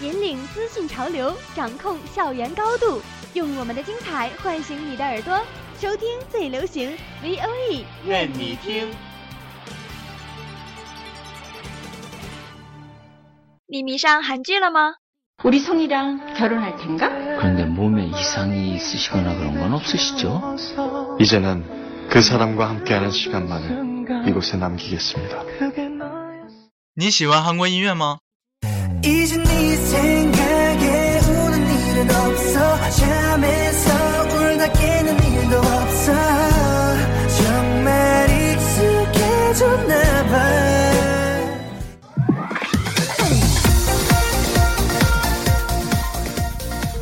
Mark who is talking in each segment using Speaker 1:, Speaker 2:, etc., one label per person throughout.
Speaker 1: 引领资讯潮流，掌控校园高度，用我们的精彩唤醒你的耳朵，收听最流行 V O E，
Speaker 2: 愿你听。
Speaker 1: 你迷上韩剧了吗？
Speaker 3: 우리 성이랑 결혼할 텐가?
Speaker 4: 그런데 몸에 이상이 있으시거나 그런 건 없으시죠?
Speaker 5: 이제는 그 사람과 함께하는 시간만을 이곳에 남기겠습니다.
Speaker 6: 你喜欢韩国音乐吗？
Speaker 7: 이제 네 생각에 우는 일은 없어 잠에서 울다 깨는 일도 없어 정말 익숙해졌나 봐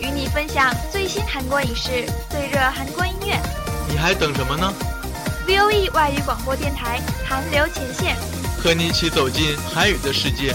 Speaker 1: 与你分享最新韩国影视、最热韩国音乐。
Speaker 6: 你还等什么呢？
Speaker 1: V O E 外语广播电台韩流前线，
Speaker 6: 和你一起走进韩语的世界。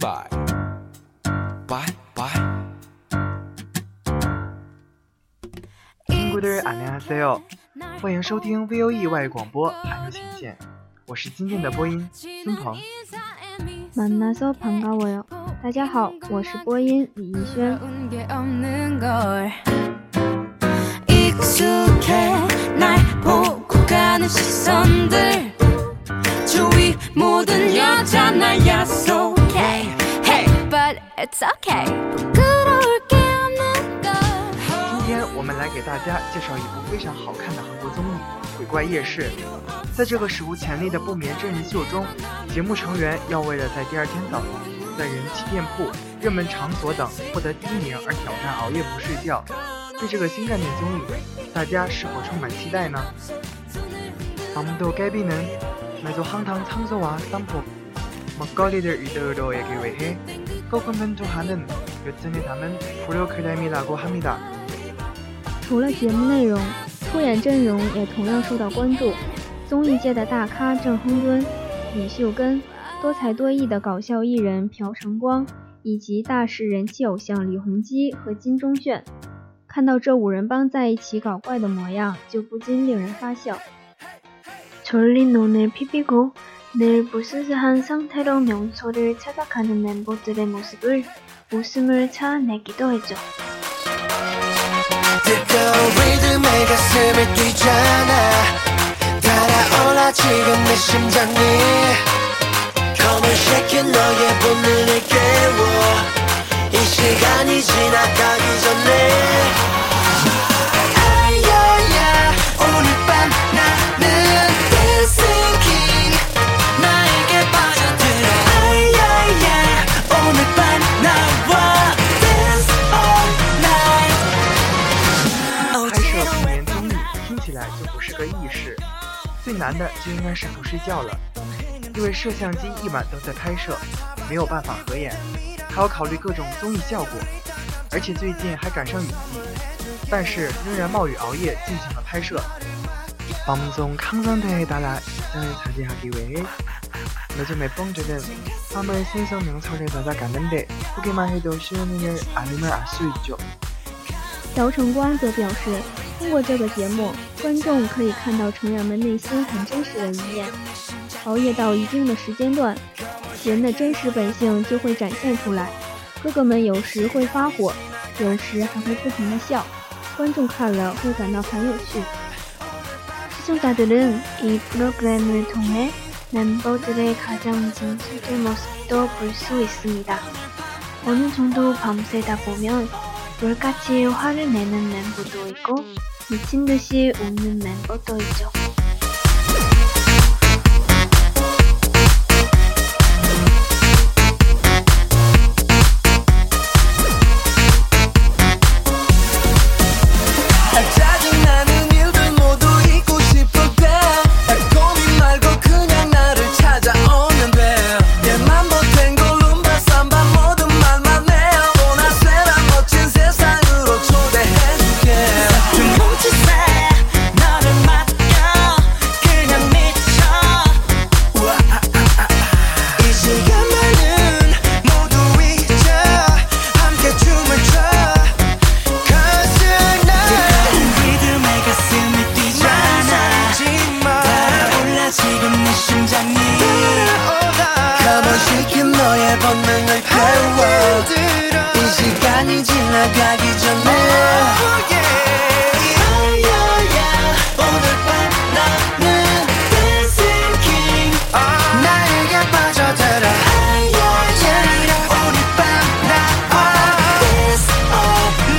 Speaker 8: Rebuy. Bye bye.
Speaker 9: 친구들 안녕하세요. 欢迎收听 VOE 外语广播韩语前线，我是今天的播音孙鹏。
Speaker 10: 만나서 반가워요. 大家好，我是播音李逸轩。
Speaker 11: it's okay 부끄러울 게 없는 걸
Speaker 9: 今天我们来给大家介绍一部非常好看的韩国综艺《鬼怪夜市》。在这个史无前例的不眠真人秀中，节目成员要为了在第二天早上在人气店铺、热门场所等获得第一名而挑战熬夜不睡觉。对这个新概念综艺，大家是否充满期待呢？아무도깨비는매주항당청소와산포먹거리를이들어오기 위해 꼭은변조하는요즘에담은프로그램이라고합니다。
Speaker 10: 除了节目内容，出演阵容也同样受到关注。综艺界的大咖郑亨敦、李秀根，多才多艺的搞笑艺人朴成光，以及大势人气偶像李弘基和金钟铉，看到这五人帮在一起搞怪的模样，就不禁令人发笑。 졸린 눈을 피비고 늘 무스스한 상태로 명소를 찾아가는 멤버들의 모습을 웃음을 차내기도 했죠.
Speaker 7: 너의 본능을 깨워. 이 시간이 지나가기 전에
Speaker 9: 来就不是个易事，最难的就应该是不睡觉了，因为摄像机一晚都在拍摄，没有办法合眼，还要考虑各种综艺效果，而且最近还赶上雨季，但是仍然冒雨熬夜进行了拍摄。방송강상태에따라일상을차지하기위해요즘에뻥들은밤을생성명철에찾아가는데보기만해도쉬운일아님을알 수 있죠。
Speaker 10: 朴成光则表示，通过这个节目，观众可以看到成员们内心很真实的一面。熬夜到一定的时间段，人的真实本性就会展现出来。哥哥们有时会发火，有时还会不停的笑，观众看了会感到很有趣。
Speaker 11: 시청자들은 이 프로그램을 통해
Speaker 10: 멤버들의 가장 진실된 모습도 볼 수 있습니다. 어느 정도 밤새다 보면 물같이 화를 내는 멤버도 있고 미친 듯이 웃는 멤버도 있죠.
Speaker 7: Ah,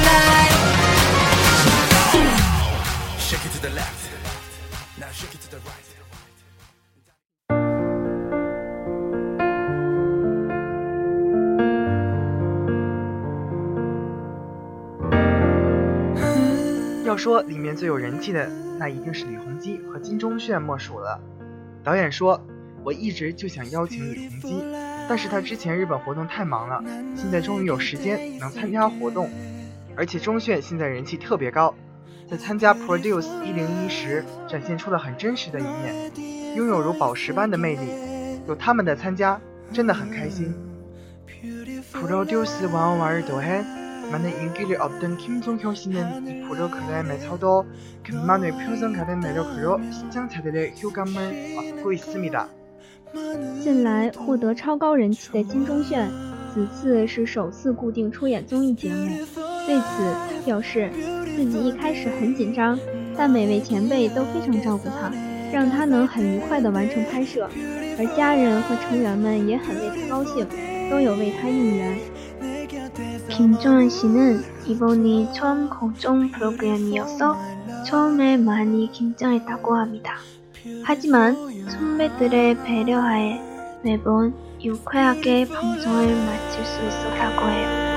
Speaker 7: night. Shake it to the left. Now shake it to the right.
Speaker 9: 要说里面最有人气的，那一定是李洪基和金钟铉莫属了。导演说，我一直就想邀请李洪基，但是他之前日本活动太忙了，现在终于有时间能参加活动。而且钟铉现在人气特别高，在参加 Produce 一零一时展现出了很真实的一面，拥有如宝石般的魅力。有他们的参加，真的很开心。Produce 玩玩玩 hen。
Speaker 10: 近来获得超高人气的金钟铉，此次是首次固定出演综艺节目。对此他表示，自己一开始很紧张，但每位前辈都非常照顾他，让他能很愉快地完成拍摄。而家人和成员们也很为他高兴，都有为他应援。 김정은 씨는 이번이 처음 공정 프로그램이어서 처음에 많이 긴장했다고 합니다. 하지만 선배들의 배려하에 매번 유쾌하게 방송을 마칠 수 있었다고 해요.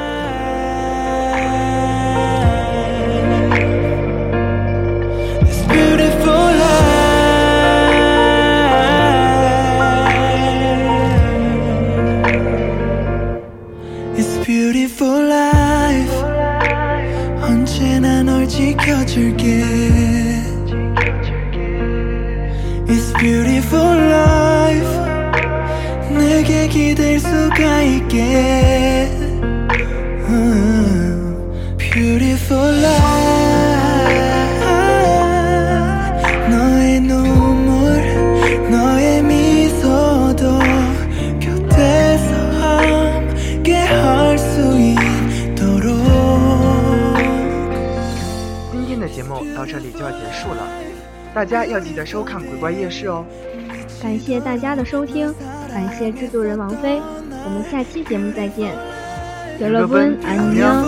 Speaker 7: Beautiful life. 언제나 널 지켜줄게. It's beautiful life. 내게 기댈 수가 있게. 음, Beautiful
Speaker 9: 要结束了，大家要记得收看《鬼怪夜市》哦。
Speaker 10: 感谢大家的收听，感谢制作人王菲，我们下期节目再见。 여러분 안녕.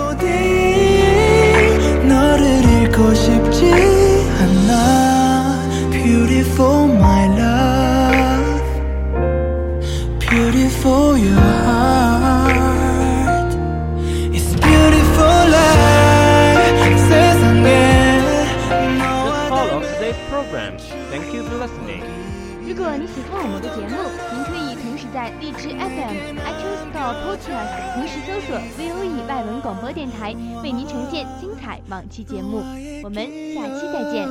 Speaker 1: 如果你喜欢我们的节目，您可以同时在荔枝 FM、iTunes Store、Podcast 同时搜索 VOE 外文广播电台，为您呈现精彩往期节目。我们下期再见。